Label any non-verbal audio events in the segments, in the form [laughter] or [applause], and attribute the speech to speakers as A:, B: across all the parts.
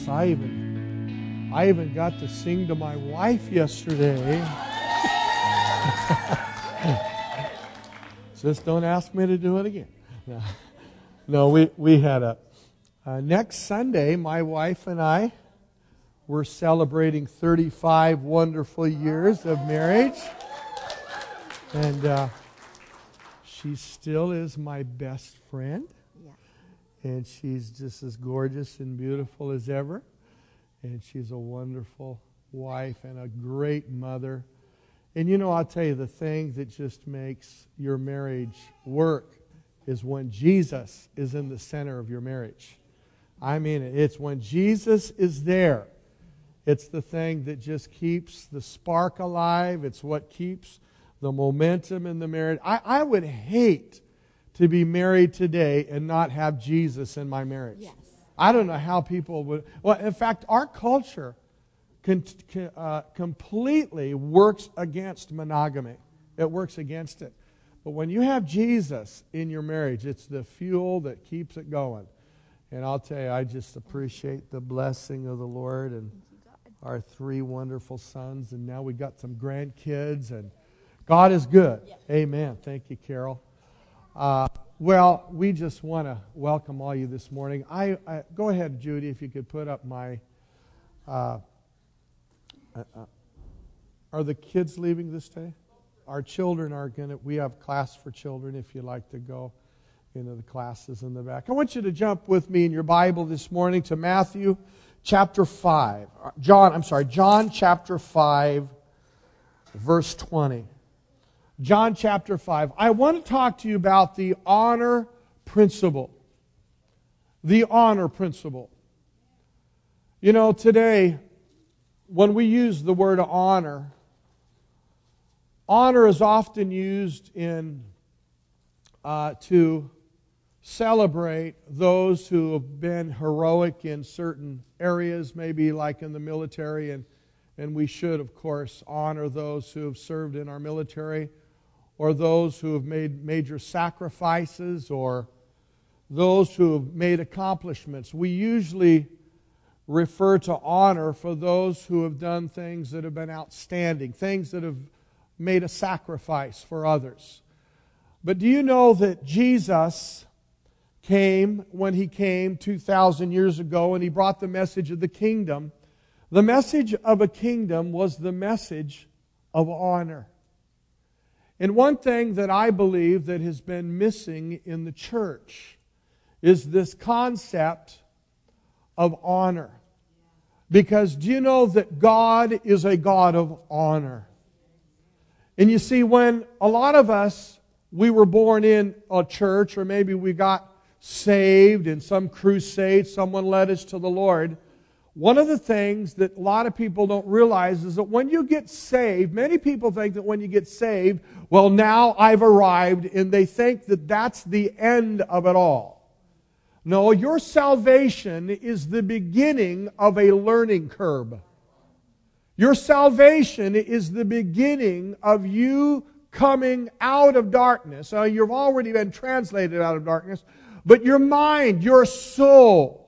A: Yes, I even I even got to sing to my wife yesterday. [laughs] Just don't ask me to do it again. No, we, we had a. Uh, next Sunday, my wife and I were celebrating 35 wonderful years of marriage. And uh, she still is my best friend. And she's just as gorgeous and beautiful as ever. And she's a wonderful wife and a great mother. And you know, I'll tell you, the thing that just makes your marriage work is when Jesus is in the center of your marriage. I mean, it's when Jesus is there. It's the thing that just keeps the spark alive. It's what keeps the momentum in the marriage. I, I would hate to be married today and not have Jesus in my marriage.
B: Yes.
A: I don't know how people would. Well, in fact, our culture con, uh, completely works against monogamy. It works against it. But when you have Jesus in your marriage, it's the fuel that keeps it going. And I'll tell you, I just appreciate the blessing of the Lord and our three wonderful sons. And now we've got some grandkids, and God is good. Amen. Thank you, Carol. Uh, well, we just want to welcome all you this morning. I, I, go ahead, Judy, if you could put up my. Uh, uh, uh are the kids leaving this day? Our children are going to. We have class for children if you'd like to go into the classes in the back. I want you to jump with me in your Bible this morning to Matthew chapter 5. John, I'm sorry, John chapter 5, verse 20. John chapter 5. I want to talk to you about the honor principle. The honor principle. You know, today, when we use the word honor, honor is often used in uh, to celebrate those who have been heroic in certain areas, maybe like in the military, and, and we should, of course, honor those who have served in our military, or those who have made major sacrifices, or those who have made accomplishments. We usually refer to honor for those who have done things that have been outstanding, things that have made a sacrifice for others. But do you know that Jesus came when he came 2,000 years ago and he brought the message of the kingdom? The message of a kingdom was the message of honor. And one thing that I believe that has been missing in the church is this concept of honor. Because do you know that God is a God of honor? And you see, when a lot of us we were born in a church, or maybe we got saved in some crusade, someone led us to the Lord. One of the things that a lot of people don't realize is that when you get saved, many people think that when you get saved, well, now I've arrived, and they think that that's the end of it all. No, your salvation is the beginning of a learning curve. Your salvation is the beginning of you coming out of darkness. Uh, you've already been translated out of darkness, but your mind, your soul,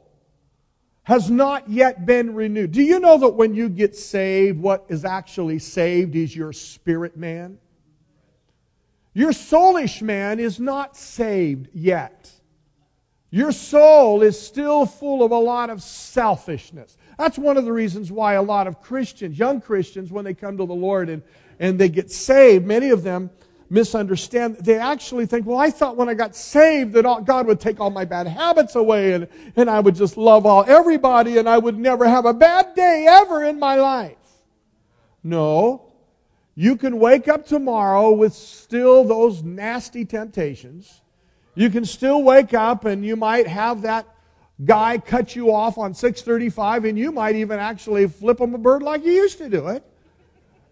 A: has not yet been renewed. Do you know that when you get saved, what is actually saved is your spirit man? Your soulish man is not saved yet. Your soul is still full of a lot of selfishness. That's one of the reasons why a lot of Christians, young Christians, when they come to the Lord and and they get saved, many of them misunderstand. They actually think, well, I thought when I got saved that God would take all my bad habits away and, and I would just love all everybody and I would never have a bad day ever in my life. No. You can wake up tomorrow with still those nasty temptations. You can still wake up and you might have that guy cut you off on 635 and you might even actually flip him a bird like you used to do it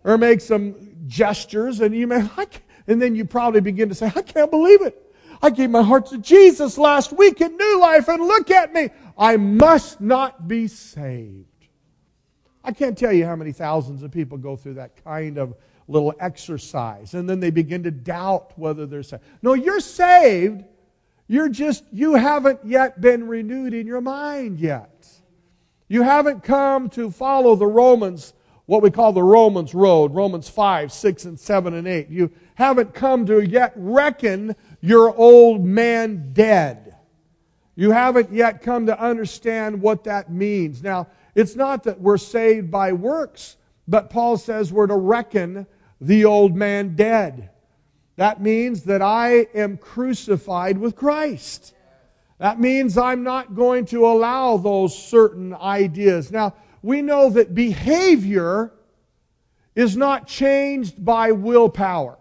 A: or make some gestures, and you may, [laughs] and then you probably begin to say, I can't believe it. I gave my heart to Jesus last week in New Life, and look at me. I must not be saved. I can't tell you how many thousands of people go through that kind of little exercise, and then they begin to doubt whether they're saved. No, you're saved. You're just, you haven't yet been renewed in your mind yet. You haven't come to follow the Romans, what we call the Romans road, Romans 5, 6, and 7, and 8. You haven't come to yet reckon your old man dead. You haven't yet come to understand what that means. Now, it's not that we're saved by works, but Paul says we're to reckon the old man dead. That means that I am crucified with Christ. That means I'm not going to allow those certain ideas. Now, we know that behavior is not changed by willpower.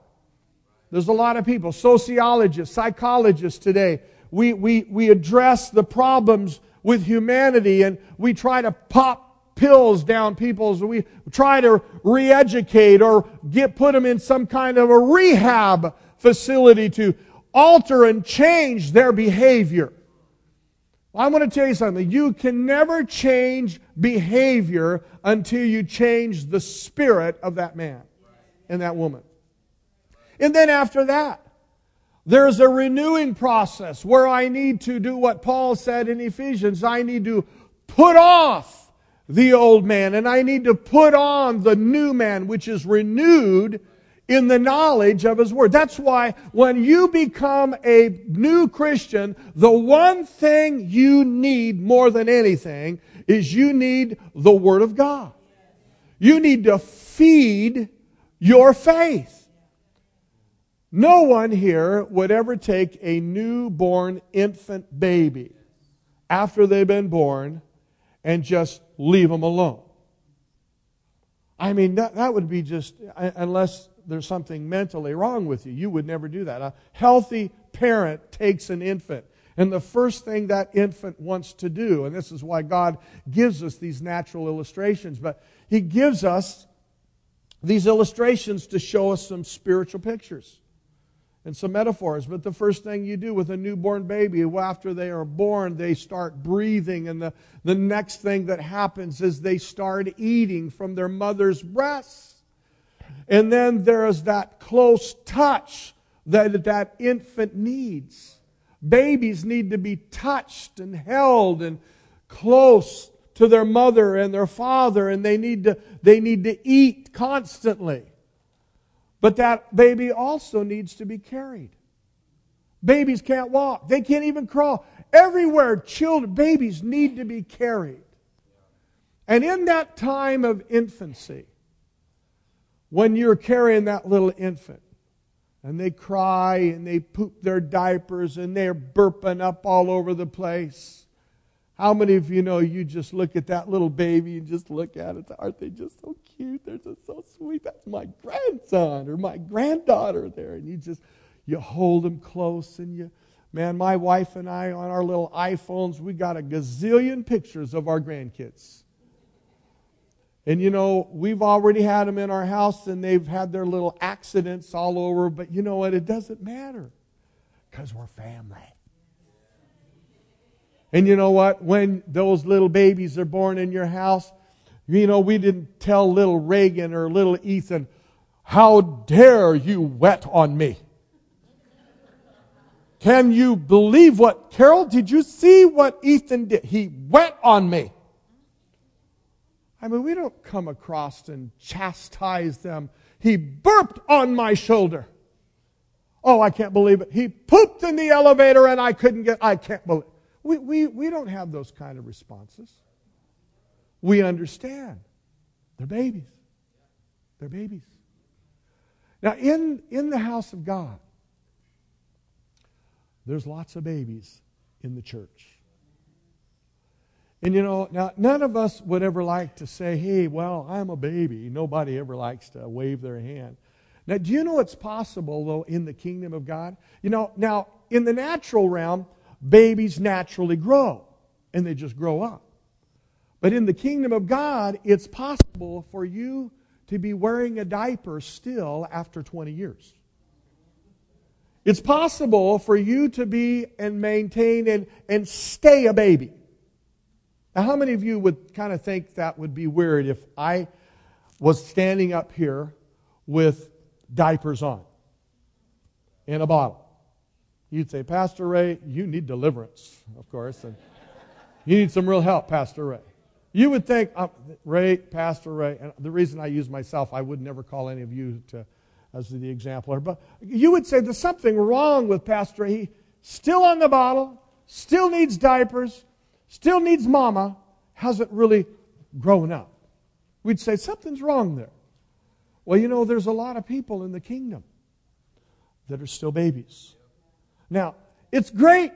A: There's a lot of people, sociologists, psychologists today. We, we, we address the problems with humanity and we try to pop pills down people's, we try to re educate or get, put them in some kind of a rehab facility to alter and change their behavior. I want to tell you something. You can never change behavior until you change the spirit of that man and that woman. And then after that, there's a renewing process where I need to do what Paul said in Ephesians. I need to put off the old man and I need to put on the new man, which is renewed in the knowledge of His Word. That's why when you become a new Christian, the one thing you need more than anything is you need the Word of God. You need to feed your faith. No one here would ever take a newborn infant baby after they've been born and just leave them alone. I mean, that, that would be just, unless there's something mentally wrong with you. You would never do that. A healthy parent takes an infant. And the first thing that infant wants to do, and this is why God gives us these natural illustrations, but He gives us these illustrations to show us some spiritual pictures and some metaphors. But the first thing you do with a newborn baby, after they are born, they start breathing. And the, the next thing that happens is they start eating from their mother's breasts. And then there is that close touch that that infant needs. Babies need to be touched and held and close to their mother and their father, and they need to, they need to eat constantly. But that baby also needs to be carried. Babies can't walk. They can't even crawl. Everywhere, children, babies need to be carried. And in that time of infancy, when you're carrying that little infant and they cry and they poop their diapers and they're burping up all over the place. How many of you know you just look at that little baby and just look at it? Aren't they just so cute? They're just so sweet. That's my grandson or my granddaughter there. And you just, you hold them close and you, man, my wife and I on our little iPhones, we got a gazillion pictures of our grandkids. And you know, we've already had them in our house and they've had their little accidents all over, but you know what? It doesn't matter because we're family. And you know what? When those little babies are born in your house, you know, we didn't tell little Reagan or little Ethan, How dare you wet on me? Can you believe what, Carol, did you see what Ethan did? He wet on me. I mean, we don't come across and chastise them. He burped on my shoulder. Oh, I can't believe it. He pooped in the elevator and I couldn't get, I can't believe. We, we, we don't have those kind of responses. We understand. They're babies. They're babies. Now, in, in the house of God, there's lots of babies in the church. And you know, now none of us would ever like to say, hey, well, I'm a baby. Nobody ever likes to wave their hand. Now, do you know it's possible, though, in the kingdom of God? You know, now, in the natural realm, babies naturally grow, and they just grow up. But in the kingdom of God, it's possible for you to be wearing a diaper still after 20 years. It's possible for you to be and maintain and, and stay a baby. Now, how many of you would kind of think that would be weird if I was standing up here with diapers on in a bottle? You'd say, Pastor Ray, you need deliverance, of course, and you need some real help, Pastor Ray. you would think, Ray, Pastor Ray, and the reason I use myself, I would never call any of you to, as the exemplar, but you would say there's something wrong with Pastor Ray. He still on the bottle, still needs diapers, still needs mama, hasn't really grown up. We'd say something's wrong there. Well, you know, there's a lot of people in the kingdom that are still babies. Now, it's great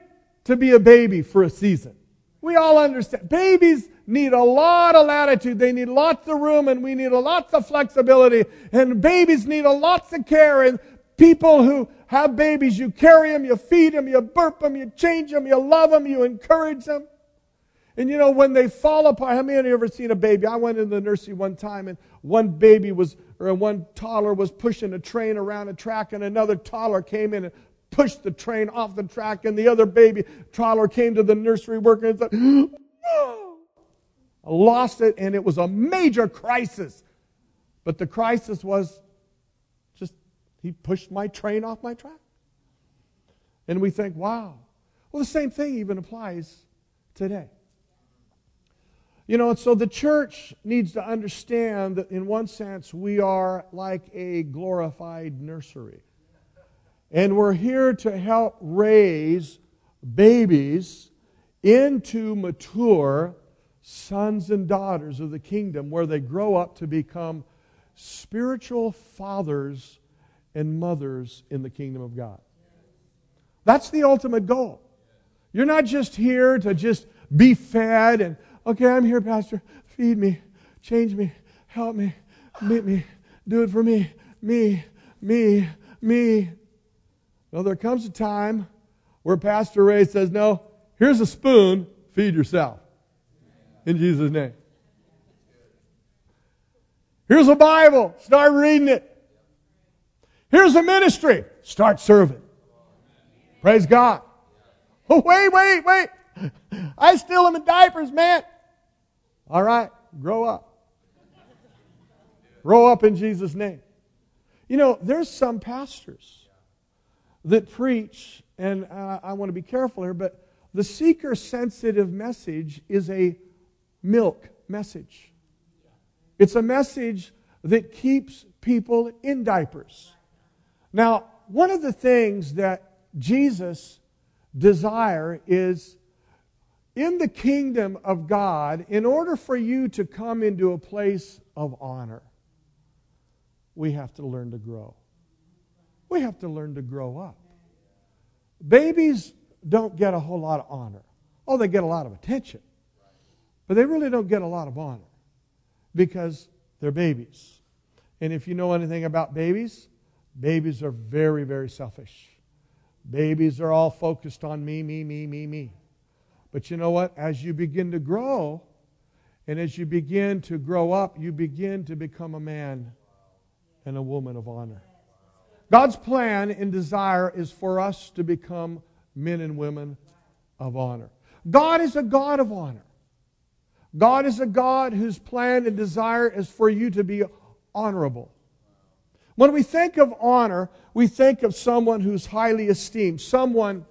A: to be a baby for a season. We all understand. Babies need a lot of latitude. They need lots of room and we need lots of flexibility. And babies need a lots of care. And people who have babies, you carry them, you feed them, you burp them, you change them, you love them, you encourage them. And you know, when they fall apart, how many of you ever seen a baby? I went in the nursery one time and one baby was, or one toddler was pushing a train around a track and another toddler came in and pushed the train off the track and the other baby toddler came to the nursery worker and said, oh! [gasps] I lost it and it was a major crisis. But the crisis was just, he pushed my train off my track. And we think, wow. Well, the same thing even applies today. You know, and so the church needs to understand that in one sense we are like a glorified nursery. And we're here to help raise babies into mature sons and daughters of the kingdom where they grow up to become spiritual fathers and mothers in the kingdom of God. That's the ultimate goal. You're not just here to just be fed and Okay, I'm here, Pastor. Feed me, change me, help me, meet me, do it for me, me, me, me. No, there comes a time where Pastor Ray says, No, here's a spoon, feed yourself. In Jesus' name. Here's a Bible, start reading it. Here's a ministry, start serving. Praise God. Oh, wait, wait, wait. I still am in diapers, man. All right, grow up. Grow up in Jesus' name. You know, there's some pastors that preach, and uh, I want to be careful here, but the seeker sensitive message is a milk message. It's a message that keeps people in diapers. Now, one of the things that Jesus desire is in the kingdom of God, in order for you to come into a place of honor, we have to learn to grow. We have to learn to grow up. Babies don't get a whole lot of honor. Oh, they get a lot of attention. But they really don't get a lot of honor because they're babies. And if you know anything about babies, babies are very, very selfish. Babies are all focused on me, me, me, me, me. But you know what? As you begin to grow, and as you begin to grow up, you begin to become a man and a woman of honor. God's plan and desire is for us to become men and women of honor. God is a God of honor. God is a God whose plan and desire is for you to be honorable. When we think of honor, we think of someone who's highly esteemed, someone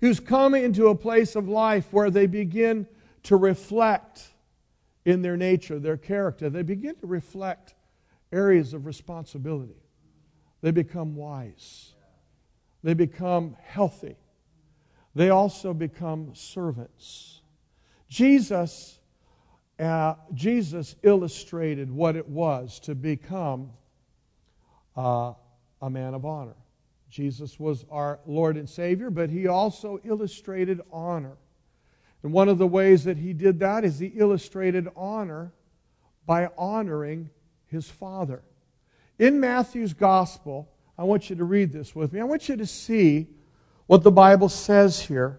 A: who's come into a place of life where they begin to reflect in their nature, their character. They begin to reflect areas of responsibility. They become wise. They become healthy. They also become servants. Jesus, uh, Jesus illustrated what it was to become uh, a man of honor. Jesus was our Lord and Savior, but he also illustrated honor. And one of the ways that he did that is he illustrated honor by honoring his Father. In Matthew's Gospel, I want you to read this with me. I want you to see what the Bible says here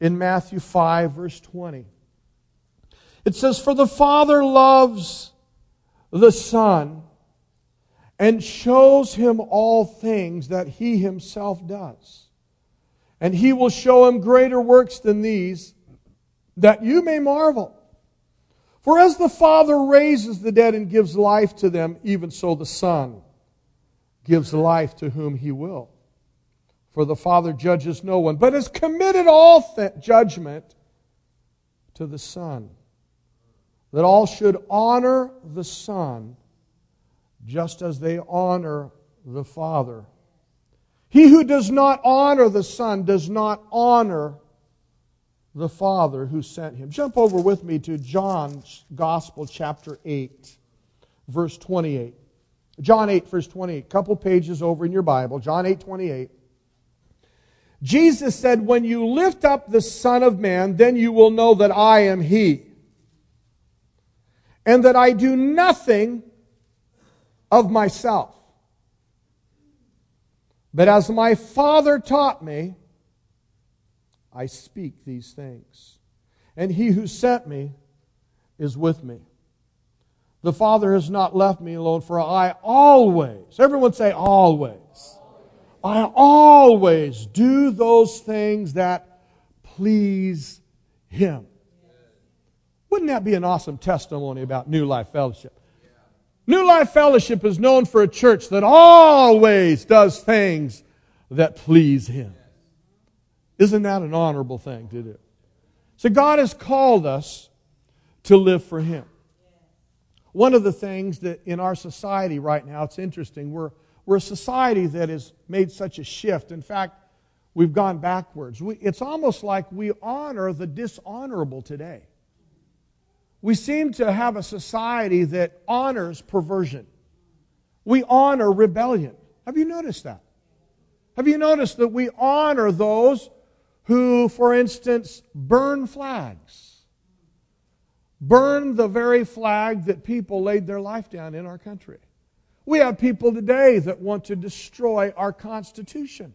A: in Matthew 5, verse 20. It says, For the Father loves the Son and shows him all things that he himself does. And he will show him greater works than these, that you may marvel. For as the Father raises the dead and gives life to them, even so the Son gives life to whom he will. For the Father judges no one, but has committed all th- judgment to the Son, that all should honor the Son just as they honor the Father. He who does not honor the Son does not honor the Father who sent him. Jump over with me to John's Gospel, chapter 8, verse 28. John 8, verse 28. Couple pages over in your Bible. John 8, 28. Jesus said, When you lift up the Son of Man, then you will know that I am He, and that I do nothing of myself. But as my Father taught me, I speak these things. And he who sent me is with me. The Father has not left me alone, for I always, everyone say always, I always do those things that please Him. Wouldn't that be an awesome testimony about New Life Fellowship? New Life Fellowship is known for a church that always does things that please Him. Isn't that an honorable thing to do? So God has called us to live for Him. One of the things that in our society right now, it's interesting, we're, we're a society that has made such a shift. In fact, we've gone backwards. We, it's almost like we honor the dishonorable today. We seem to have a society that honors perversion. We honor rebellion. Have you noticed that? Have you noticed that we honor those who, for instance, burn flags? Burn the very flag that people laid their life down in our country. We have people today that want to destroy our Constitution.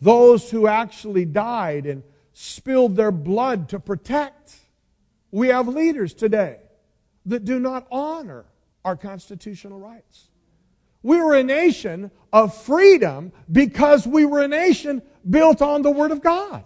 A: Those who actually died and spilled their blood to protect we have leaders today that do not honor our constitutional rights. We were a nation of freedom because we were a nation built on the Word of God.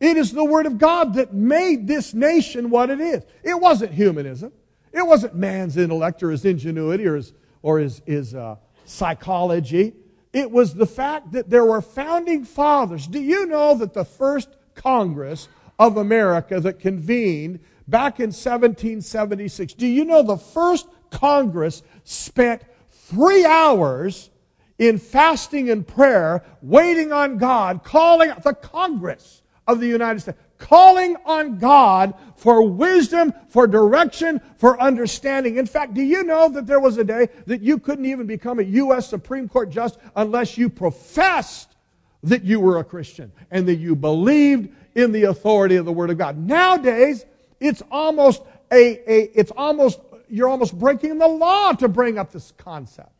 A: It is the Word of God that made this nation what it is. It wasn't humanism. It wasn't man's intellect or his ingenuity or his, or his, his uh, psychology. It was the fact that there were founding fathers. Do you know that the first Congress of America that convened back in 1776. Do you know the first Congress spent three hours in fasting and prayer, waiting on God, calling the Congress of the United States, calling on God for wisdom, for direction, for understanding. In fact, do you know that there was a day that you couldn't even become a U.S. Supreme Court justice unless you professed that you were a Christian and that you believed in the authority of the Word of God. Nowadays, it's almost a, a it's almost, you're almost breaking the law to bring up this concept.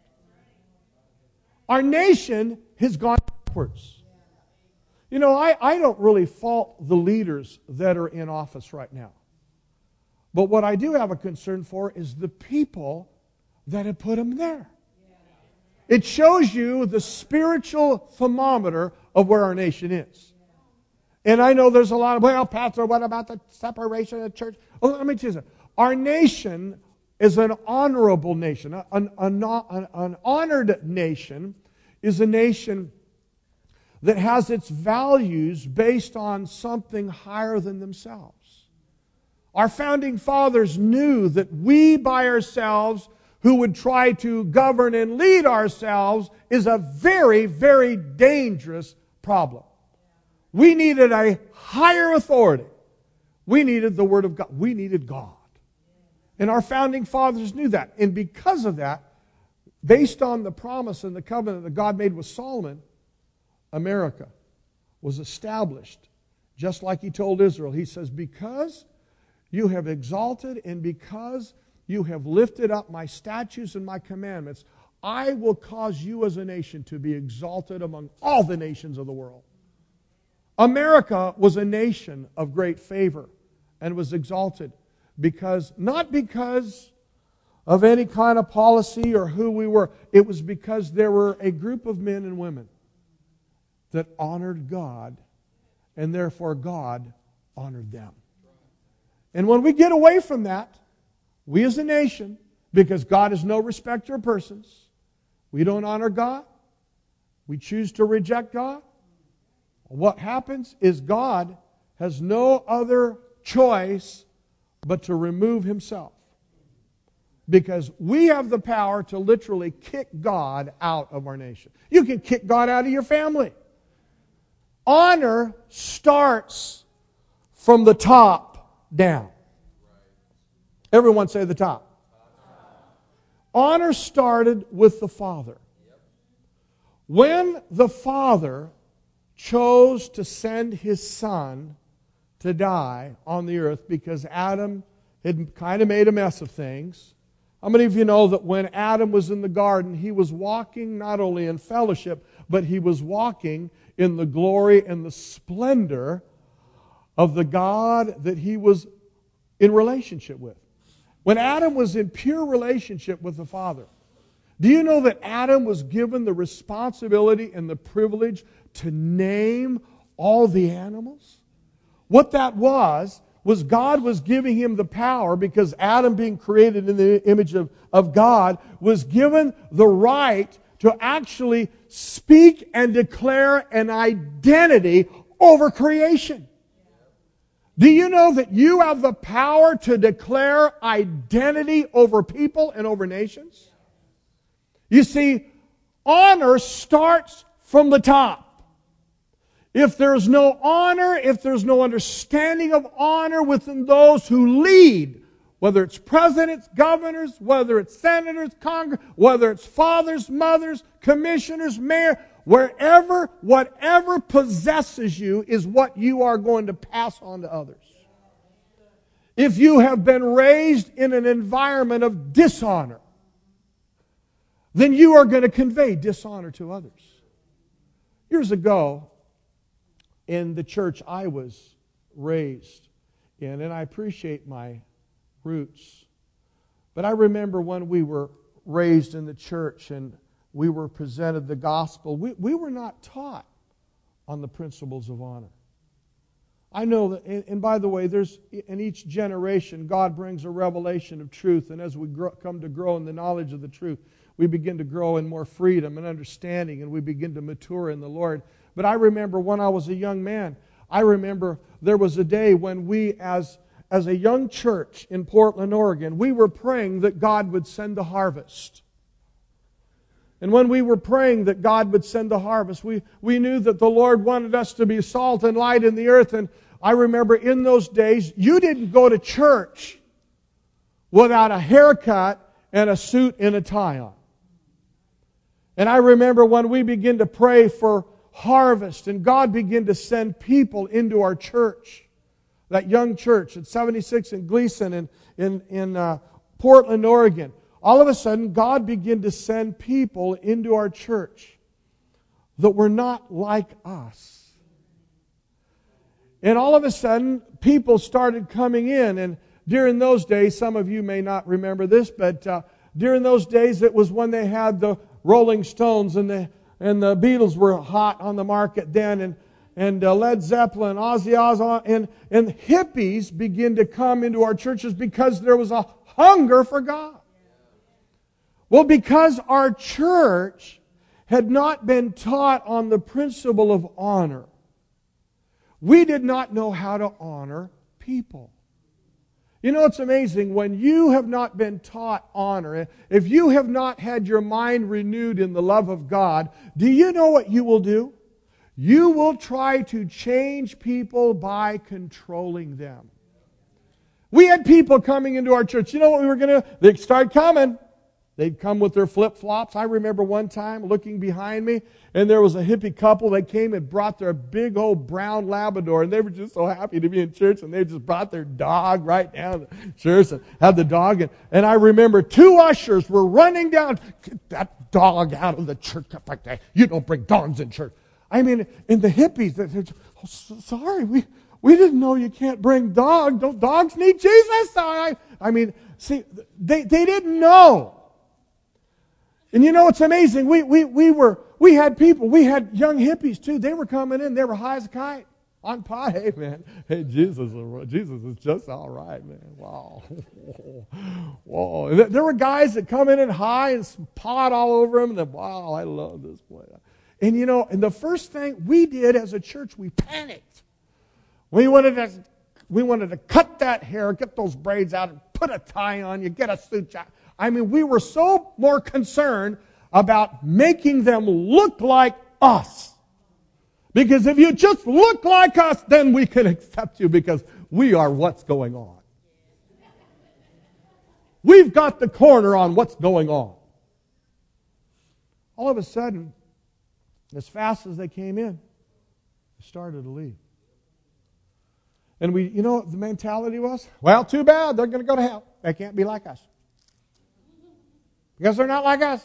A: Our nation has gone backwards. You know, I, I don't really fault the leaders that are in office right now. But what I do have a concern for is the people that have put them there. It shows you the spiritual thermometer of where our nation is. And I know there's a lot of, well, Pastor, what about the separation of the church? Well, let me tell you something. Our nation is an honorable nation. An, an, an, an honored nation is a nation that has its values based on something higher than themselves. Our founding fathers knew that we by ourselves, who would try to govern and lead ourselves, is a very, very dangerous problem. We needed a higher authority. We needed the Word of God. We needed God. And our founding fathers knew that. And because of that, based on the promise and the covenant that God made with Solomon, America was established just like He told Israel. He says, Because you have exalted and because you have lifted up my statutes and my commandments, I will cause you as a nation to be exalted among all the nations of the world. America was a nation of great favor and was exalted because, not because of any kind of policy or who we were, it was because there were a group of men and women that honored God, and therefore God honored them. And when we get away from that, we as a nation, because God is no respecter of persons, we don't honor God, we choose to reject God, what happens is God has no other choice but to remove himself. Because we have the power to literally kick God out of our nation. You can kick God out of your family. Honor starts from the top down. Everyone say the top. Honor started with the Father. When the Father chose to send his Son to die on the earth because Adam had kind of made a mess of things, how many of you know that when Adam was in the garden, he was walking not only in fellowship, but he was walking in the glory and the splendor of the God that he was in relationship with? When Adam was in pure relationship with the Father, do you know that Adam was given the responsibility and the privilege to name all the animals? What that was, was God was giving him the power because Adam, being created in the image of, of God, was given the right to actually speak and declare an identity over creation. Do you know that you have the power to declare identity over people and over nations? You see, honor starts from the top. If there's no honor, if there's no understanding of honor within those who lead, whether it's presidents, governors, whether it's senators, congress, whether it's fathers, mothers, commissioners, mayor, wherever, whatever possesses you is what you are going to pass on to others. If you have been raised in an environment of dishonor, then you are going to convey dishonor to others. Years ago, in the church I was raised in, and I appreciate my roots. But I remember when we were raised in the church and we were presented the gospel, we, we were not taught on the principles of honor. I know that, and by the way, there's in each generation, God brings a revelation of truth, and as we grow, come to grow in the knowledge of the truth, we begin to grow in more freedom and understanding, and we begin to mature in the Lord. But I remember when I was a young man, I remember there was a day when we, as, as a young church in Portland, Oregon, we were praying that God would send the harvest. And when we were praying that God would send the harvest, we, we knew that the Lord wanted us to be salt and light in the earth. And I remember in those days, you didn't go to church without a haircut and a suit and a tie on. And I remember when we began to pray for harvest and God began to send people into our church, that young church at 76 in Glisan and in, in uh, Portland, Oregon. All of a sudden, God began to send people into our church that were not like us. And all of a sudden, people started coming in. And during those days, some of you may not remember this, but uh, during those days, it was when they had the Rolling Stones and the and the Beatles were hot on the market then, and and uh, Led Zeppelin, Ozzy Osbourne, and and hippies begin to come into our churches because there was a hunger for God. Well, because our church had not been taught on the principle of honor, we did not know how to honor people. You know, it's amazing when you have not been taught honor, if you have not had your mind renewed in the love of God, do you know what you will do? You will try to change people by controlling them. We had people coming into our church. You know what we were going to? They'd start coming. They'd come with their flip flops. I remember one time looking behind me, and there was a hippie couple that came and brought their big old brown Labrador, and they were just so happy to be in church, and they just brought their dog right down to church and had the dog. And, and I remember two ushers were running down, get that dog out of the church. You don't bring dogs in church. I mean, and the hippies, they're, oh, sorry, we, we didn't know you can't bring dogs. Dogs need Jesus? I, I mean, see, they, they didn't know. And you know it's amazing? We, we, we were, we had people, we had young hippies too. They were coming in, they were high as a kite on pot. [laughs] Hey man, hey Jesus, Jesus is just all right, man. Wow, [laughs] wow. And there were guys that come in and high and pot all over them. And then, wow, I love this place. And you know, and the first thing we did as a church, we panicked. We wanted to we wanted to cut that hair, get those braids out, and put a tie on you, get a suit jacket. I mean, we were so more concerned about making them look like us. Because if you just look like us, then we can [laughs] accept you because we are what's going on. We've got the corner on what's going on. All of a sudden, as fast as they came in, they started to leave. And we, you know what the mentality was? Well, too bad. They're going to go to hell. They can't be like us. Because they're not like us.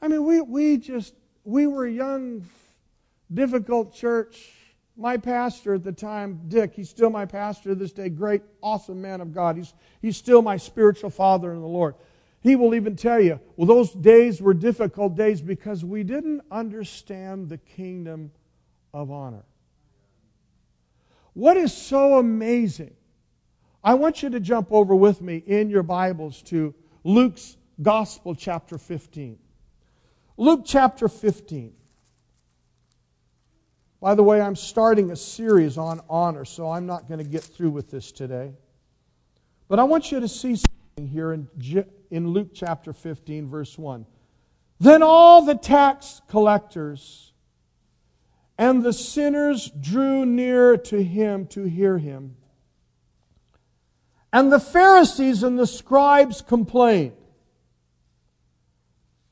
A: I mean, we, we just, we were a young, difficult church. My pastor at the time, Dick, he's still my pastor this day, great, awesome man of God. He's, he's still my spiritual father in the Lord. He will even tell you, well, those days were difficult days because we didn't understand the kingdom of honor. What is so amazing? I want you to jump over with me in your Bibles to Luke's Gospel, chapter 15. Luke chapter 15. By the way, I'm starting a series on honor, so I'm not going to get through with this today. But I want you to see something here in, in Luke chapter 15, verse 1. Then all the tax collectors and the sinners drew near to him to hear him. And the Pharisees and the scribes complained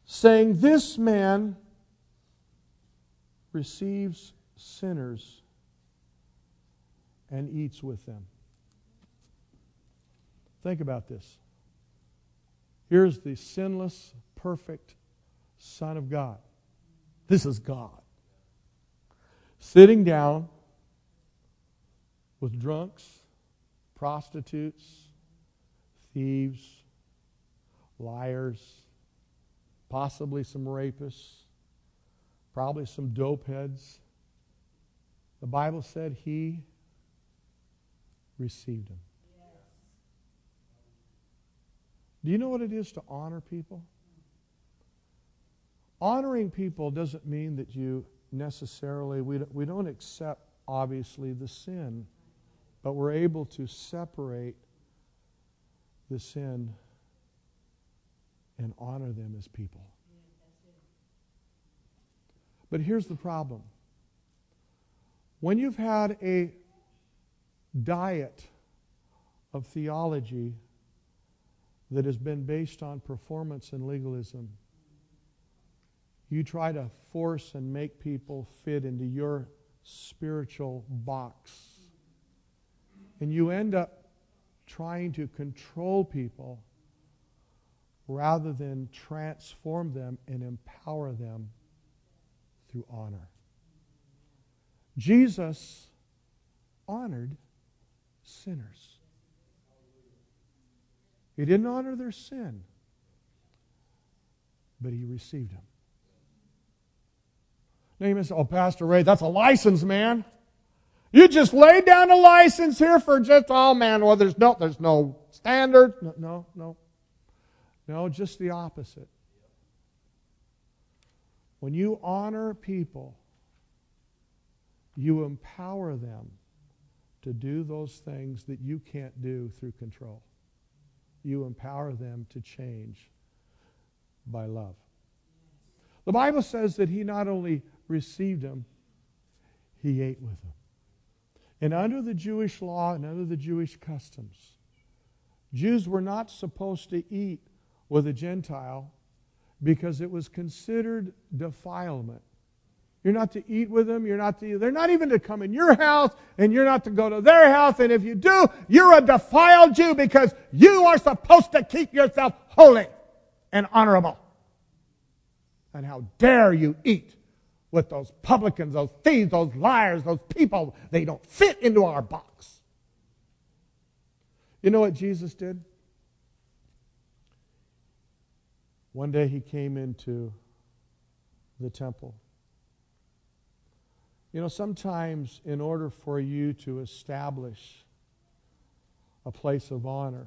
A: saying, This man receives sinners and eats with them. Think about this. Here's the sinless, perfect Son of God. This is God. Sitting down with drunks, prostitutes, thieves, liars, possibly some rapists, probably some dope heads. The Bible said he received him. Do you know what it is to honor people? Honoring people doesn't mean that you necessarily, we don't, we don't accept, obviously, the sin, but we're able to separate the sin and honor them as people. But here's the problem when you've had a diet of theology that has been based on performance and legalism, you try to force and make people fit into your spiritual box. And you end up trying to control people rather than transform them and empower them through honor. Jesus honored sinners. He didn't honor their sin, but he received them. Now you may oh, Pastor Ray, that's a license, man. You just lay down a license here for just, oh man, well, there's no, there's no standard. No, no, no. No, just the opposite. When you honor people, you empower them to do those things that you can't do through control. You empower them to change by love. The Bible says that he not only received them, he ate with them. And under the Jewish law and under the Jewish customs, Jews were not supposed to eat with a Gentile because it was considered defilement. You're not to eat with them. You're not to, they're not even to come in your house, and you're not to go to their house. And if you do, you're a defiled Jew because you are supposed to keep yourself holy and honorable. And how dare you eat with those publicans, those thieves, those liars, those people? They don't fit into our box. You know what Jesus did? One day he came into the temple. You know, sometimes in order for you to establish a place of honor,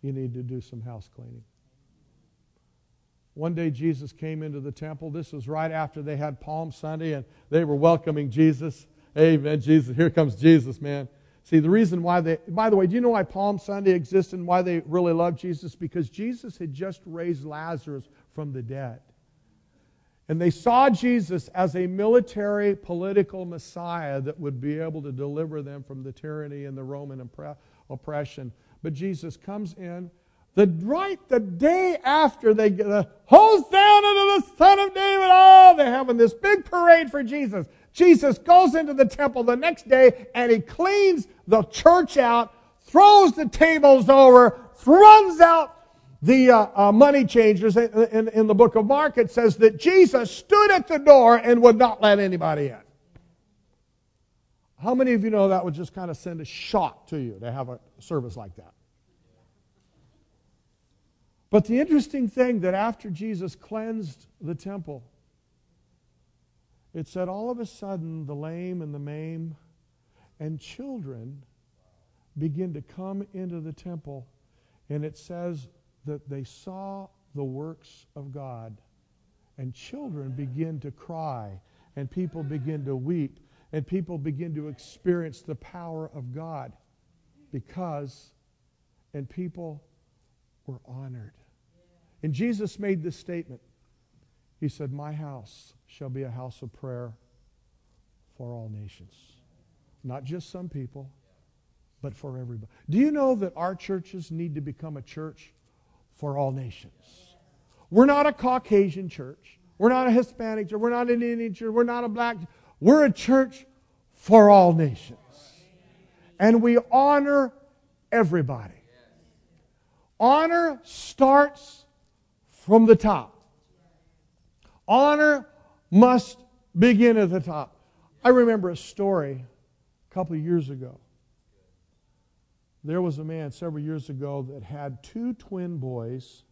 A: you need to do some house cleaning. One day Jesus came into the temple. This was right after they had Palm Sunday and they were welcoming Jesus. Amen, Jesus. Here comes Jesus, man. See, the reason why they, by the way, do you know why Palm Sunday exists and why they really love Jesus? Because Jesus had just raised Lazarus from the dead. And they saw Jesus as a military, political Messiah that would be able to deliver them from the tyranny and the Roman oppression. But Jesus comes in the right the day after they get the Hosanna to the Son of David. Oh, they're having this big parade for Jesus. Jesus goes into the temple the next day and he cleans the church out, throws the tables over, runs out the uh, uh, money changers. In, in, in the book of Mark, it says that Jesus stood at the door and would not let anybody in. How many of you know that would just kind of send a shock to you to have a service like that? But the interesting thing that after Jesus cleansed the temple, it said all of a sudden the lame and the maimed and children begin to come into the temple. And it says that they saw the works of God. And children begin to cry, and people begin to weep, and people begin to experience the power of God because, and people were honored. And Jesus made this statement He said, My house shall be a house of prayer for all nations. Not just some people, but for everybody. Do you know that our churches need to become a church for all nations? We're not a Caucasian church. We're not a Hispanic church. We're not an Indian church. We're not a black church. We're a church for all nations. And we honor everybody. Honor starts from the top. Honor must begin at the top. I remember a story a couple of years ago. There was a man several years ago that had two twin boys,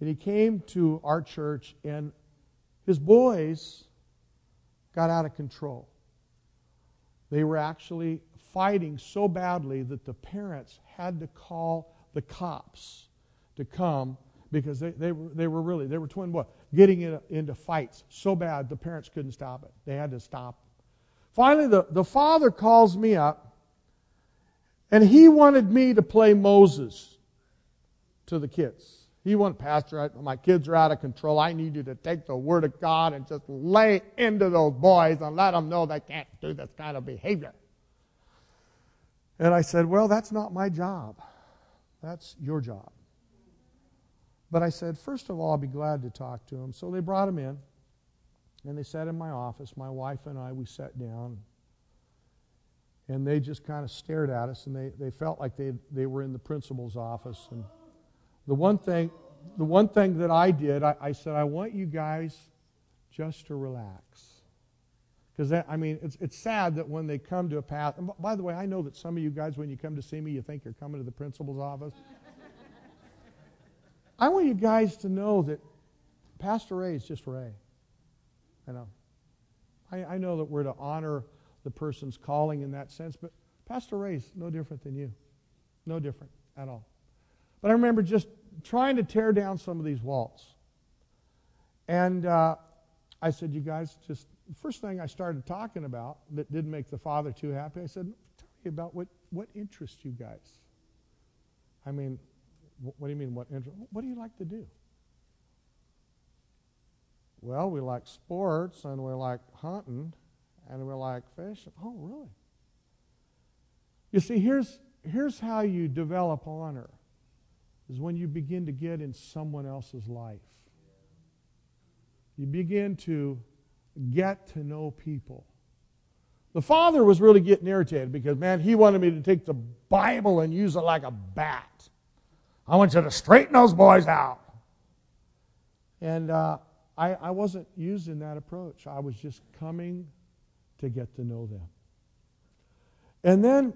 A: and he came to our church, and his boys got out of control. They were actually fighting so badly that the parents had to call the cops to come because they, they, were, they were really, they were twin boys getting in, into fights so bad the parents couldn't stop it. They had to stop. Finally, the, the father calls me up, and he wanted me to play Moses to the kids. He wanted, Pastor, my kids are out of control. I need you to take the Word of God and just lay into those boys and let them know they can't do this kind of behavior. And I said, Well, that's not my job. That's your job. But I said, first of all, I'll be glad to talk to him. So they brought him in, and they sat in my office. My wife and I, we sat down, and they just kind of stared at us, and they, they felt like they, they were in the principal's office. And the one thing, the one thing that I did, I, I said, I want you guys just to relax. Because, I mean, it's, it's sad that when they come to a path, and by the way, I know that some of you guys, when you come to see me, you think you're coming to the principal's office. I want you guys to know that Pastor Ray is just Ray. I know. I, I know that we're to honor the person's calling in that sense, but Pastor Ray's no different than you. No different at all. But I remember just trying to tear down some of these walls. And uh, I said, You guys, just the first thing I started talking about that didn't make the father too happy, I said, Tell me about what, what interests you guys. I mean, what do you mean, what interest? What do you like to do? Well, we like sports and we like hunting and we like fishing. Oh, really? You see, here's, here's how you develop honor is when you begin to get in someone else's life. You begin to get to know people. The father was really getting irritated because, man, he wanted me to take the Bible and use it like a bat. I want you to straighten those boys out. And uh, I, I wasn't using that approach. I was just coming to get to know them. And then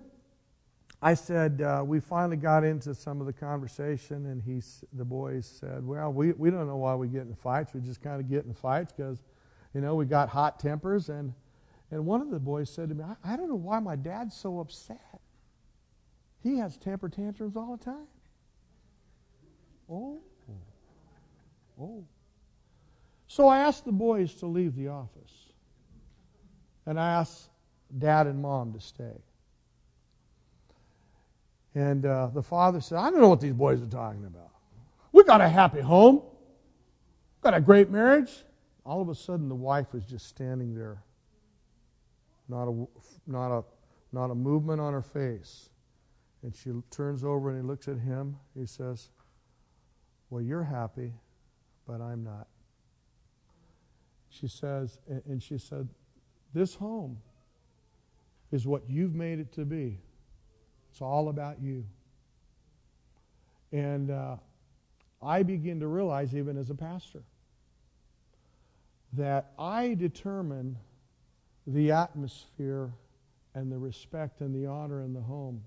A: I said, uh, we finally got into some of the conversation, and he, the boys said, well, we, we don't know why we get in fights. We just kind of get in fights because, you know, we got hot tempers. And, and one of the boys said to me, I, I don't know why my dad's so upset. He has temper tantrums all the time. Oh. Oh. So I asked the boys to leave the office. And I asked dad and mom to stay. And uh, the father said, I don't know what these boys are talking about. We got a happy home, got a great marriage. All of a sudden, the wife was just standing there, not a, not a, not a movement on her face. And she turns over and he looks at him. He says, Well, you're happy, but I'm not. She says, and she said, This home is what you've made it to be. It's all about you. And uh, I begin to realize, even as a pastor, that I determine the atmosphere and the respect and the honor in the home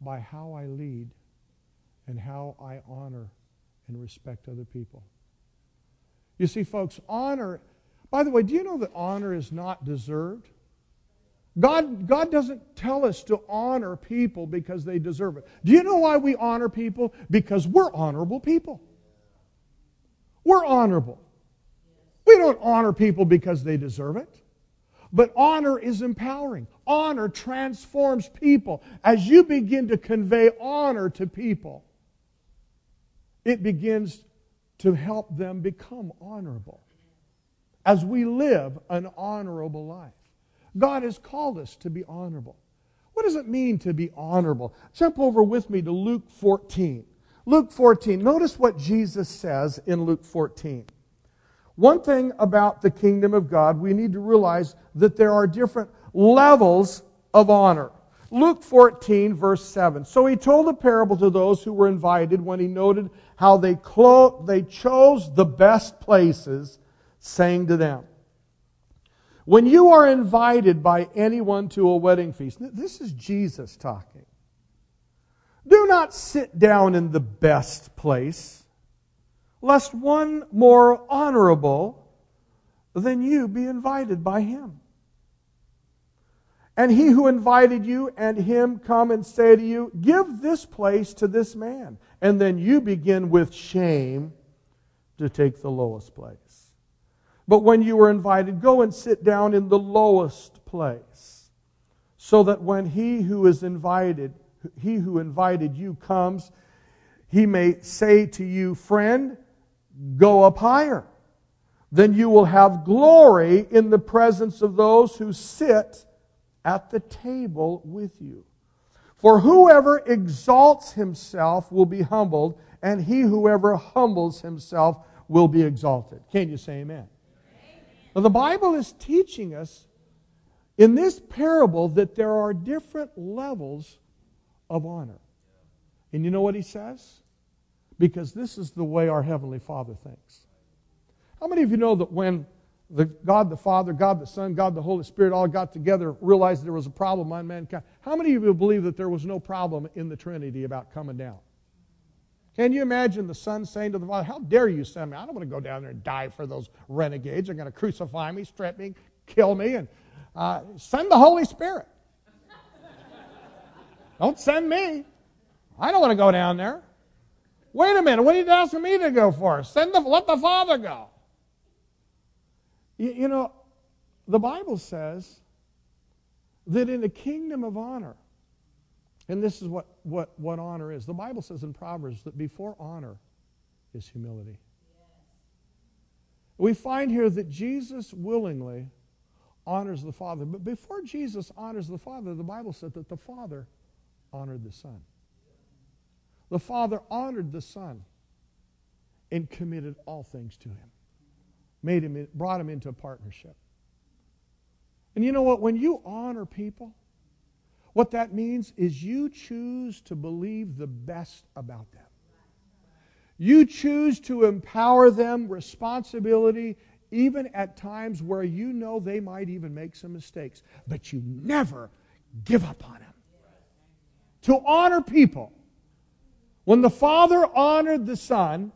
A: by how I lead and how I honor and respect other people. You see, folks, honor, by the way, do you know that honor is not deserved? God, God doesn't tell us to honor people because they deserve it. Do you know why we honor people? Because we're honorable people. We're honorable. We don't honor people because they deserve it. But honor is empowering. Honor transforms people. As you begin to convey honor to people, it begins to help them become honorable. As we live an honorable life, God has called us to be honorable. What does it mean to be honorable? Jump over with me to Luke 14. Luke 14. Notice what Jesus says in Luke 14. One thing about the kingdom of God, we need to realize that there are different levels of honor. Luke 14, verse 7. So he told a parable to those who were invited when he noted how they, clo- they chose the best places, saying to them, When you are invited by anyone to a wedding feast, this is Jesus talking, do not sit down in the best place lest one more honorable than you be invited by him. And he who invited you and him come and say to you, Give this place to this man. And then you begin with shame to take the lowest place. But when you are invited, go and sit down in the lowest place, so that when he who is invited, he who invited you comes, he may say to you, Friend, go up higher. Then you will have glory in the presence of those who sit at the table with you. For whoever exalts himself will be humbled, and he whoever humbles himself will be exalted. Can you say amen? amen? Now, the Bible is teaching us in this parable that there are different levels of honor. And you know what he says? Because this is the way our Heavenly Father thinks. How many of you know that when the God the Father, God the Son, God the Holy Spirit all got together, realized there was a problem on mankind? How many of you believe that there was no problem in the Trinity about coming down? Can you imagine the Son saying to the Father, How dare you send me? I don't want to go down there and die for those renegades. They're going to crucify me, strip me, kill me, and uh, send the Holy Spirit. [laughs] don't send me. I don't want to go down there. Wait a minute, what are you asking me to go for? Send the, let the Father go. You, you know, the Bible says that in a kingdom of honor, and this is what, what, what honor is. The Bible says in Proverbs that before honor is humility. We find here that Jesus willingly honors the Father. But before Jesus honors the Father, the Bible said that the Father honored the Son. The Father honored the Son and committed all things to him. Made him, brought him into a partnership. And you know what? When you honor people, what that means is you choose to believe the best about them. You choose to empower them responsibility, even at times where you know they might even make some mistakes. But you never give up on them. To honor people when the Father honored the Son,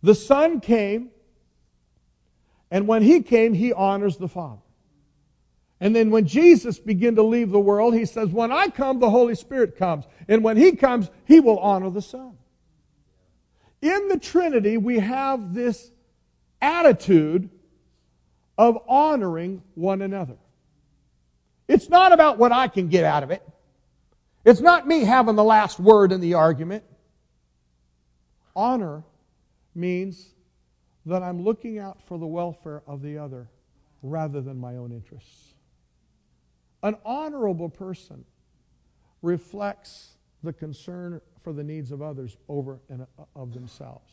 A: the Son came, and when He came, He honors the Father. And then when Jesus began to leave the world, He says, When I come, the Holy Spirit comes. And when He comes, He will honor the Son. In the Trinity, we have this attitude of honoring one another. It's not about what I can get out of it. It's not me having the last word in the argument. Honor means that I'm looking out for the welfare of the other rather than my own interests. An honorable person reflects the concern for the needs of others over and of themselves.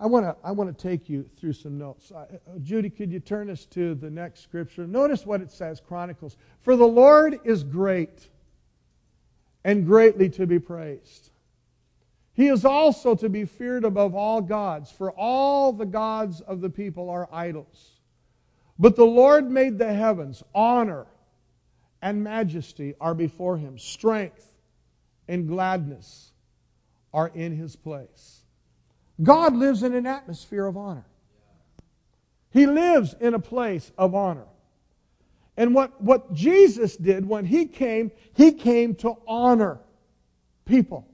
A: I want to I want to take you through some notes. Uh, Judy, could you turn us to the next scripture? Notice what it says, Chronicles. For the Lord is great and greatly to be praised. He is also to be feared above all gods, for all the gods of the people are idols. But the Lord made the heavens, honor and majesty are before him, strength and gladness are in his place. God lives in an atmosphere of honor. He lives in a place of honor. And what, what Jesus did when he came, he came to honor people.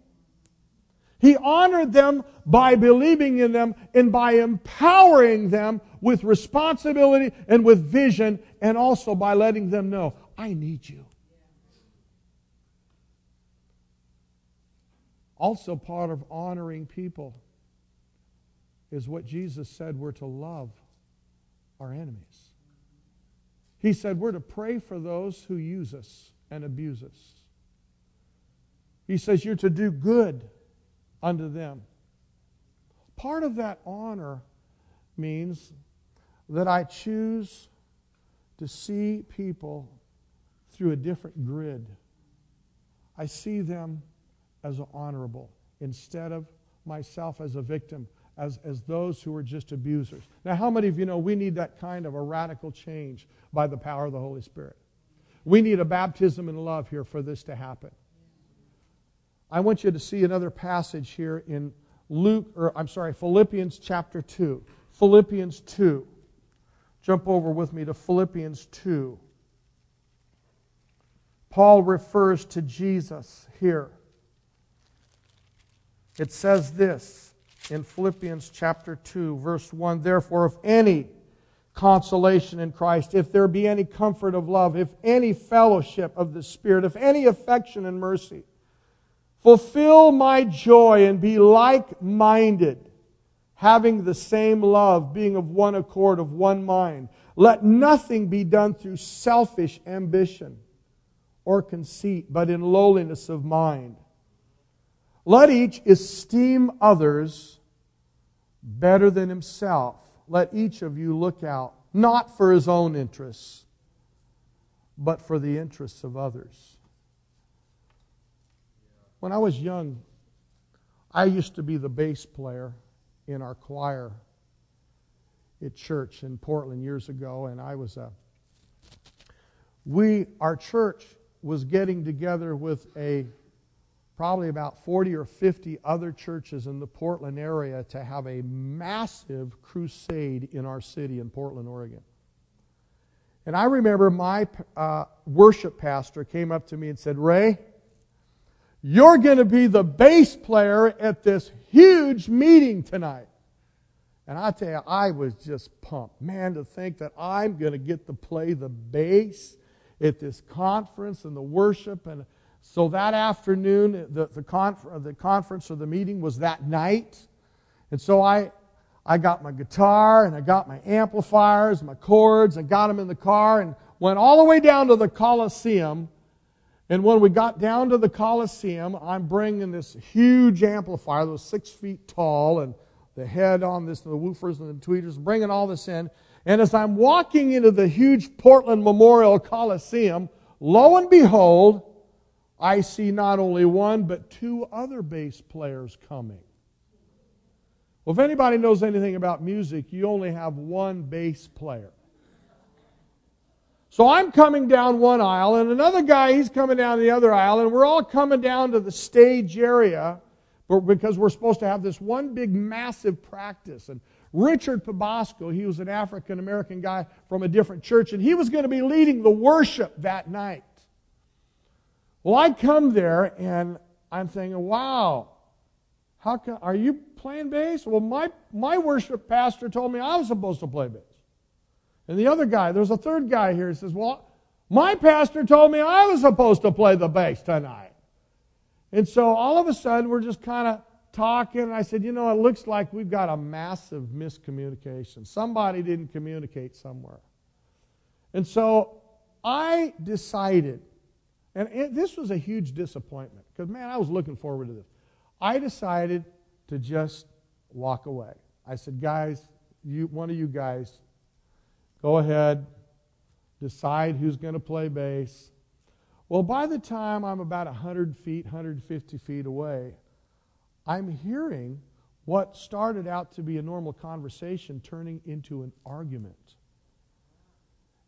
A: He honored them by believing in them and by empowering them with responsibility and with vision, and also by letting them know, I need you. Also, part of honoring people is what Jesus said we're to love our enemies. He said we're to pray for those who use us and abuse us. He says you're to do good unto them. Part of that honor means that I choose to see people through a different grid. I see them as honorable instead of myself as a victim as, as those who are just abusers. Now, how many of you know we need that kind of a radical change by the power of the Holy Spirit? We need a baptism in love here for this to happen. I want you to see another passage here in Luke, or I'm sorry, Philippians chapter 2. Philippians 2. Jump over with me to Philippians 2. Paul refers to Jesus here. It says this in Philippians chapter 2, verse 1 Therefore, if any consolation in Christ, if there be any comfort of love, if any fellowship of the Spirit, if any affection and mercy, fulfill my joy and be like minded, having the same love, being of one accord, of one mind. Let nothing be done through selfish ambition or conceit, but in lowliness of mind. Let each esteem others better than himself. Let each of you look out, not for his own interests, but for the interests of others. When I was young, I used to be the bass player in our choir at church in Portland years ago, and I was a. We, our church, was getting together with a probably about 40 or 50 other churches in the Portland area to have a massive crusade in our city in Portland, Oregon. And I remember my uh, worship pastor came up to me and said, Ray, you're going to be the bass player at this huge meeting tonight. And I tell you, I was just pumped. Man, to think that I'm going to get to play the bass at this conference and the worship and so that afternoon, the, the, conf- the conference or the meeting was that night. And so I, I got my guitar and I got my amplifiers, my cords, I got them in the car and went all the way down to the Coliseum. And when we got down to the Coliseum, I'm bringing this huge amplifier that was six feet tall and the head on this, and the woofers and the tweeters, bringing all this in. And as I'm walking into the huge Portland Memorial Coliseum, lo and behold, I see not only one, but two other bass players coming. Well, if anybody knows anything about music, you only have one bass player. So I'm coming down one aisle, and another guy, he's coming down the other aisle, and we're all coming down to the stage area because we're supposed to have this one big, massive practice. And Richard Pabasco, he was an African American guy from a different church, and he was going to be leading the worship that night. Well, I come there and I'm thinking, wow, how can, are you playing bass? Well, my, my worship pastor told me I was supposed to play bass. And the other guy, there's a third guy here, he says, well, My pastor told me I was supposed to play the bass tonight. And so all of a sudden, we're just kind of talking. And I said, You know, it looks like we've got a massive miscommunication. Somebody didn't communicate somewhere. And so I decided, and it, this was a huge disappointment because, man, I was looking forward to this. I decided to just walk away. I said, Guys, you, one of you guys, go ahead, decide who's going to play bass. Well, by the time I'm about 100 feet, 150 feet away, I'm hearing what started out to be a normal conversation turning into an argument.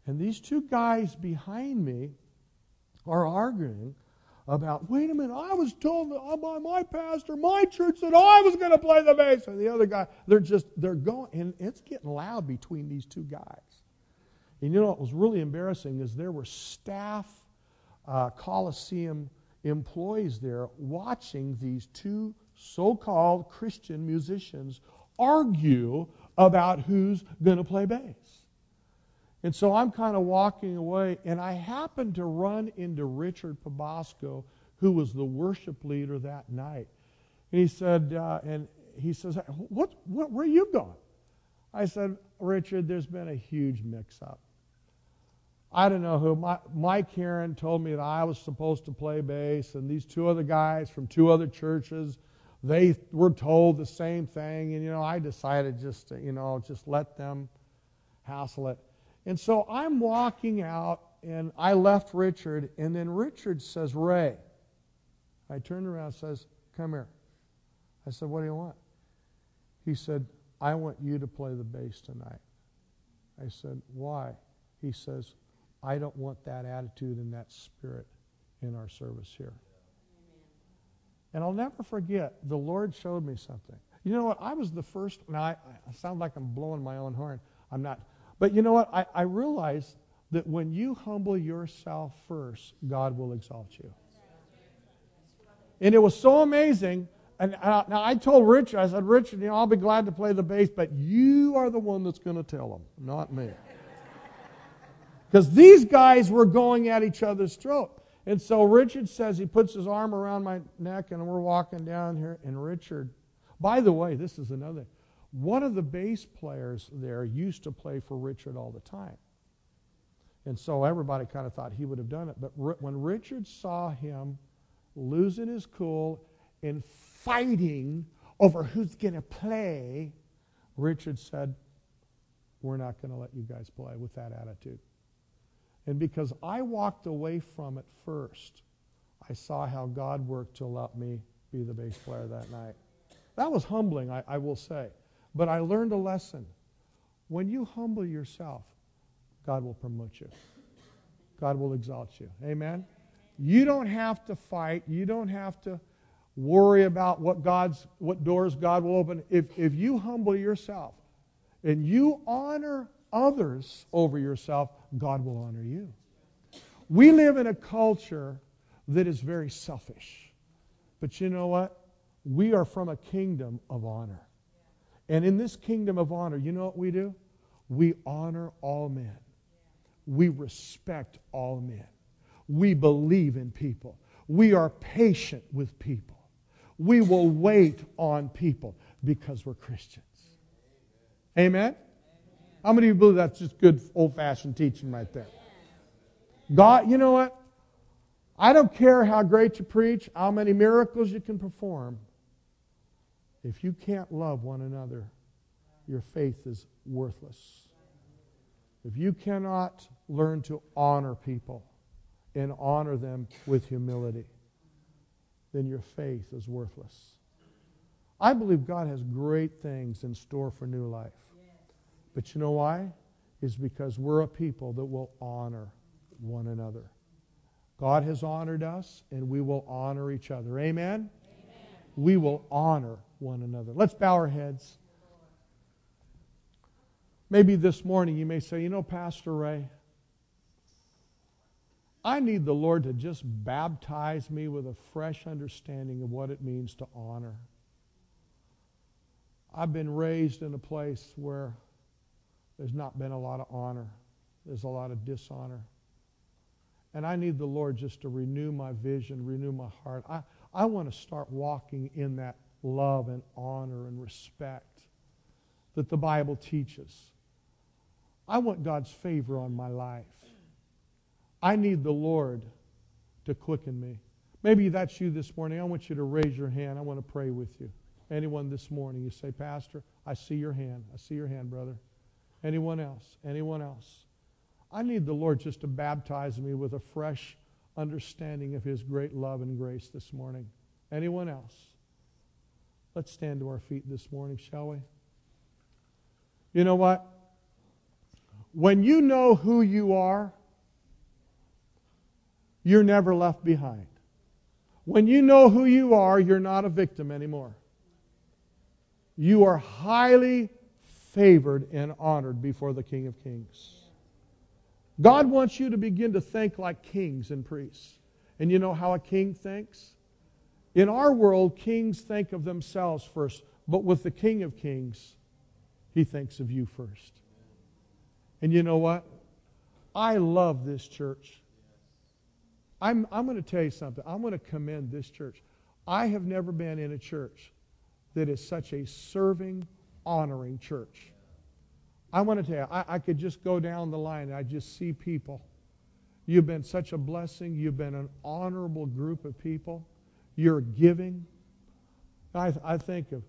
A: And these two guys behind me are arguing about, wait a minute, I was told by my pastor, my church, that I was going to play the bass. And the other guy, they're just, they're going, and it's getting loud between these two guys. And you know what was really embarrassing is there were staff uh, Coliseum employees there watching these two so called Christian musicians argue about who's going to play bass. And so I'm kind of walking away, and I happened to run into Richard Pabasco, who was the worship leader that night. And he said, uh, and he says, what, what, where are you going? I said, Richard, there's been a huge mix up. I don't know who. My, Mike Heron told me that I was supposed to play bass, and these two other guys from two other churches, they were told the same thing. And, you know, I decided just to, you know, just let them hassle it. And so I'm walking out, and I left Richard, and then Richard says, Ray. I turned around and says, Come here. I said, What do you want? He said, I want you to play the bass tonight. I said, Why? He says, I don't want that attitude and that spirit in our service here. And I'll never forget, the Lord showed me something. You know what? I was the first. Now, I, I sound like I'm blowing my own horn. I'm not. But you know what? I, I realized that when you humble yourself first, God will exalt you. And it was so amazing. And uh, now I told Richard, I said, Richard, you know, I'll be glad to play the bass, but you are the one that's going to tell them, not me. [laughs] Because these guys were going at each other's throat. And so Richard says he puts his arm around my neck, and we're walking down here. And Richard, by the way, this is another. One of the bass players there used to play for Richard all the time. And so everybody kind of thought he would have done it. But when Richard saw him losing his cool and fighting over who's going to play, Richard said, We're not going to let you guys play with that attitude. And because I walked away from it first, I saw how God worked to let me be the bass player that night. That was humbling, I, I will say. But I learned a lesson. When you humble yourself, God will promote you. God will exalt you. Amen? You don't have to fight. You don't have to worry about what God's what doors God will open. If if you humble yourself and you honor others over yourself, God will honor you. We live in a culture that is very selfish. But you know what? We are from a kingdom of honor. And in this kingdom of honor, you know what we do? We honor all men. We respect all men. We believe in people. We are patient with people. We will wait on people because we're Christians. Amen? How many of you believe that's just good old fashioned teaching right there? God, you know what? I don't care how great you preach, how many miracles you can perform. If you can't love one another, your faith is worthless. If you cannot learn to honor people and honor them with humility, then your faith is worthless. I believe God has great things in store for new life. But you know why? Is because we're a people that will honor one another. God has honored us, and we will honor each other. Amen? Amen? We will honor one another. Let's bow our heads. Maybe this morning you may say, you know, Pastor Ray, I need the Lord to just baptize me with a fresh understanding of what it means to honor. I've been raised in a place where there's not been a lot of honor, there's a lot of dishonor. And I need the Lord just to renew my vision, renew my heart. I, I want to start walking in that love and honor and respect that the Bible teaches. I want God's favor on my life. I need the Lord to quicken me. Maybe that's you this morning. I want you to raise your hand. I want to pray with you. Anyone this morning, you say, Pastor, I see your hand. I see your hand, brother. Anyone else? Anyone else? I need the Lord just to baptize me with a fresh understanding of His great love and grace this morning. Anyone else? Let's stand to our feet this morning, shall we? You know what? When you know who you are, you're never left behind. When you know who you are, you're not a victim anymore. You are highly favored and honored before the King of Kings. God wants you to begin to think like kings and priests. And you know how a king thinks? In our world, kings think of themselves first, but with the King of Kings, he thinks of you first. And you know what? I love this church. I'm, I'm going to tell you something. I'm going to commend this church. I have never been in a church that is such a serving, honoring church. I want to tell you, I, I could just go down the line and I just see people. You've been such a blessing. You've been an honorable group of people. You're giving. I, I think of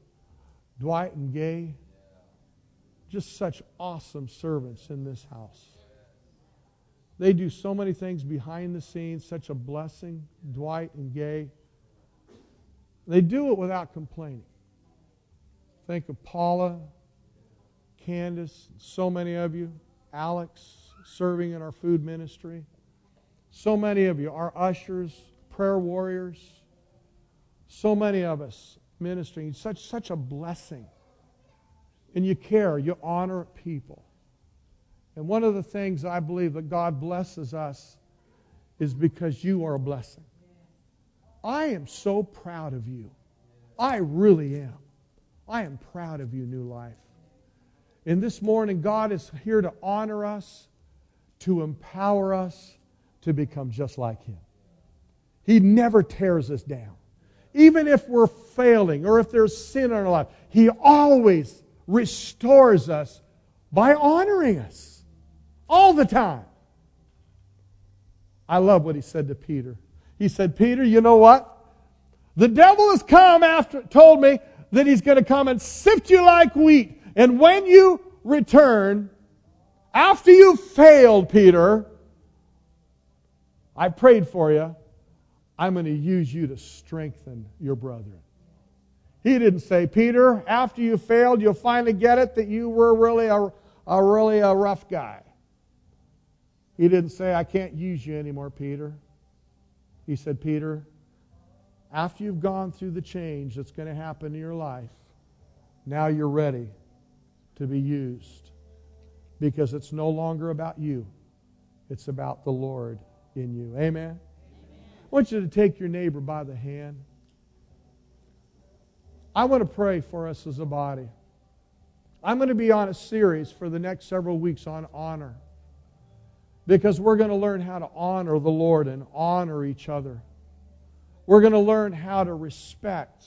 A: Dwight and Gay, just such awesome servants in this house. They do so many things behind the scenes, such a blessing, Dwight and Gay. They do it without complaining. Think of Paula, Candace, so many of you, Alex, serving in our food ministry. So many of you, our ushers, prayer warriors, so many of us ministering. Such, such a blessing. And you care, you honor people. And one of the things I believe that God blesses us is because you are a blessing. I am so proud of you. I really am. I am proud of you, New Life. And this morning, God is here to honor us, to empower us to become just like Him. He never tears us down. Even if we're failing or if there's sin in our life, He always restores us by honoring us all the time. I love what He said to Peter. He said, Peter, you know what? The devil has come after, told me that he's going to come and sift you like wheat. And when you return, after you failed, Peter, I prayed for you. I'm going to use you to strengthen your brethren. He didn't say, Peter, after you failed, you'll finally get it that you were really a, a really a rough guy. He didn't say, I can't use you anymore, Peter. He said, Peter, after you've gone through the change that's going to happen in your life, now you're ready to be used. Because it's no longer about you, it's about the Lord in you. Amen? I want you to take your neighbor by the hand. I want to pray for us as a body. I'm going to be on a series for the next several weeks on honor because we're going to learn how to honor the Lord and honor each other. We're going to learn how to respect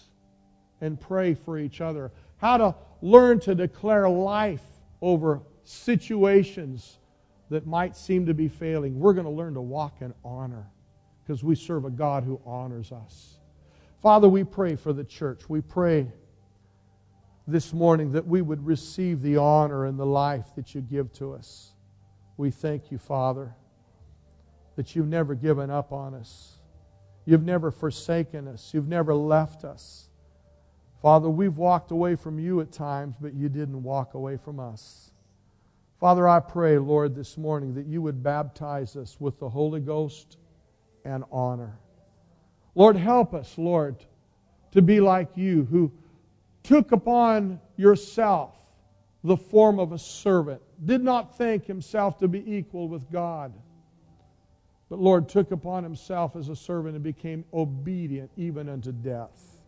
A: and pray for each other, how to learn to declare life over situations that might seem to be failing. We're going to learn to walk in honor because we serve a God who honors us. Father, we pray for the church. We pray this morning that we would receive the honor and the life that you give to us. We thank you, Father, that you've never given up on us. You've never forsaken us. You've never left us. Father, we've walked away from you at times, but you didn't walk away from us. Father, I pray, Lord, this morning that you would baptize us with the Holy Ghost and honor. Lord, help us, Lord, to be like you who took upon yourself the form of a servant, did not think himself to be equal with God, but Lord took upon himself as a servant and became obedient even unto death.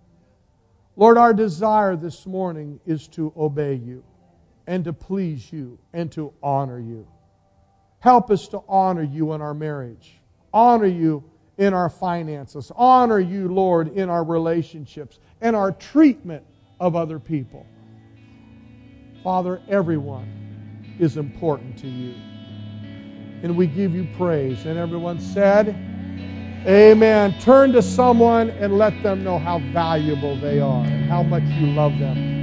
A: Lord, our desire this morning is to obey you and to please you and to honor you. Help us to honor you in our marriage honor you in our finances, honor you, Lord, in our relationships and our treatment of other people. Father, everyone is important to you. And we give you praise. And everyone said, Amen. Turn to someone and let them know how valuable they are and how much you love them.